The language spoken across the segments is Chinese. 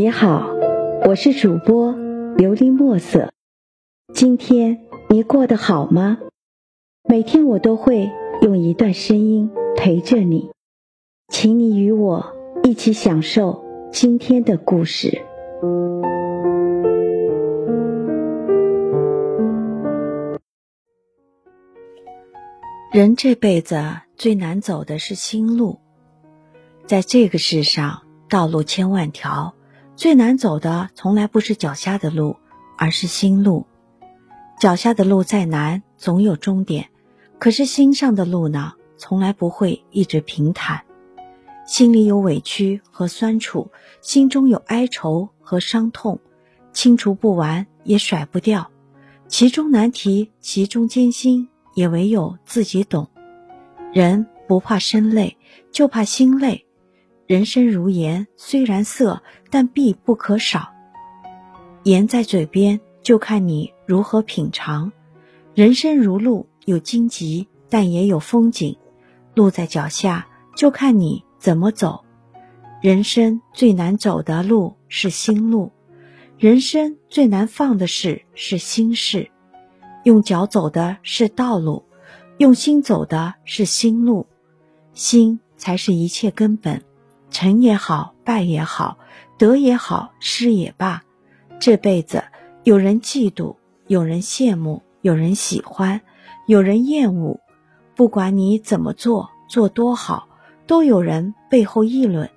你好，我是主播琉璃墨色。今天你过得好吗？每天我都会用一段声音陪着你，请你与我一起享受今天的故事。人这辈子最难走的是心路，在这个世上，道路千万条，最难走的从来不是脚下的路，而是心路。脚下的路再难，总有终点；可是心上的路呢，从来不会一直平坦。心里有委屈和酸楚，心中有哀愁和伤痛，清除不完，也甩不掉。其中难题，其中艰辛。也唯有自己懂。人不怕身累，就怕心累。人生如盐，虽然涩，但必不可少。盐在嘴边，就看你如何品尝。人生如路，有荆棘，但也有风景。路在脚下，就看你怎么走。人生最难走的路是心路，人生最难放的事是心事。用脚走的是道路，用心走的是心路，心才是一切根本。成也好，败也好，得也好，失也罢，这辈子有人嫉妒，有人羡慕，有人喜欢，有人厌恶。不管你怎么做，做多好，都有人背后议论。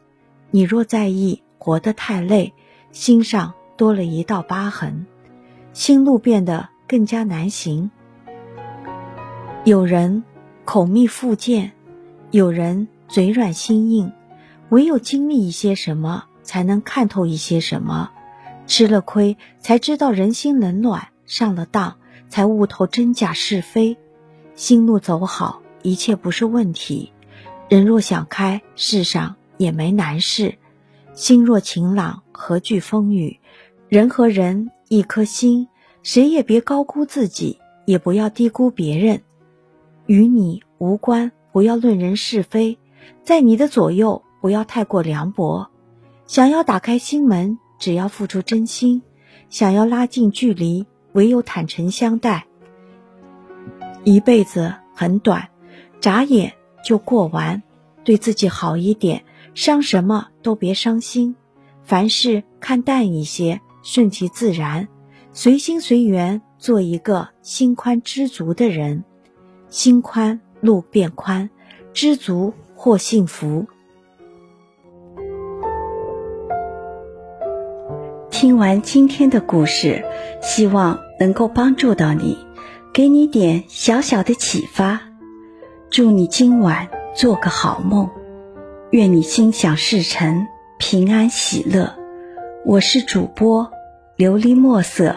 你若在意，活得太累，心上多了一道疤痕，心路变得。更加难行。有人口蜜腹剑，有人嘴软心硬，唯有经历一些什么，才能看透一些什么。吃了亏，才知道人心冷暖；上了当，才悟透真假是非。心路走好，一切不是问题。人若想开，世上也没难事。心若晴朗，何惧风雨？人和人，一颗心。谁也别高估自己，也不要低估别人。与你无关，不要论人是非。在你的左右，不要太过凉薄。想要打开心门，只要付出真心；想要拉近距离，唯有坦诚相待。一辈子很短，眨眼就过完。对自己好一点，伤什么都别伤心。凡事看淡一些，顺其自然。随心随缘，做一个心宽知足的人。心宽，路变宽；知足，或幸福。听完今天的故事，希望能够帮助到你，给你点小小的启发。祝你今晚做个好梦，愿你心想事成，平安喜乐。我是主播。琉璃墨色。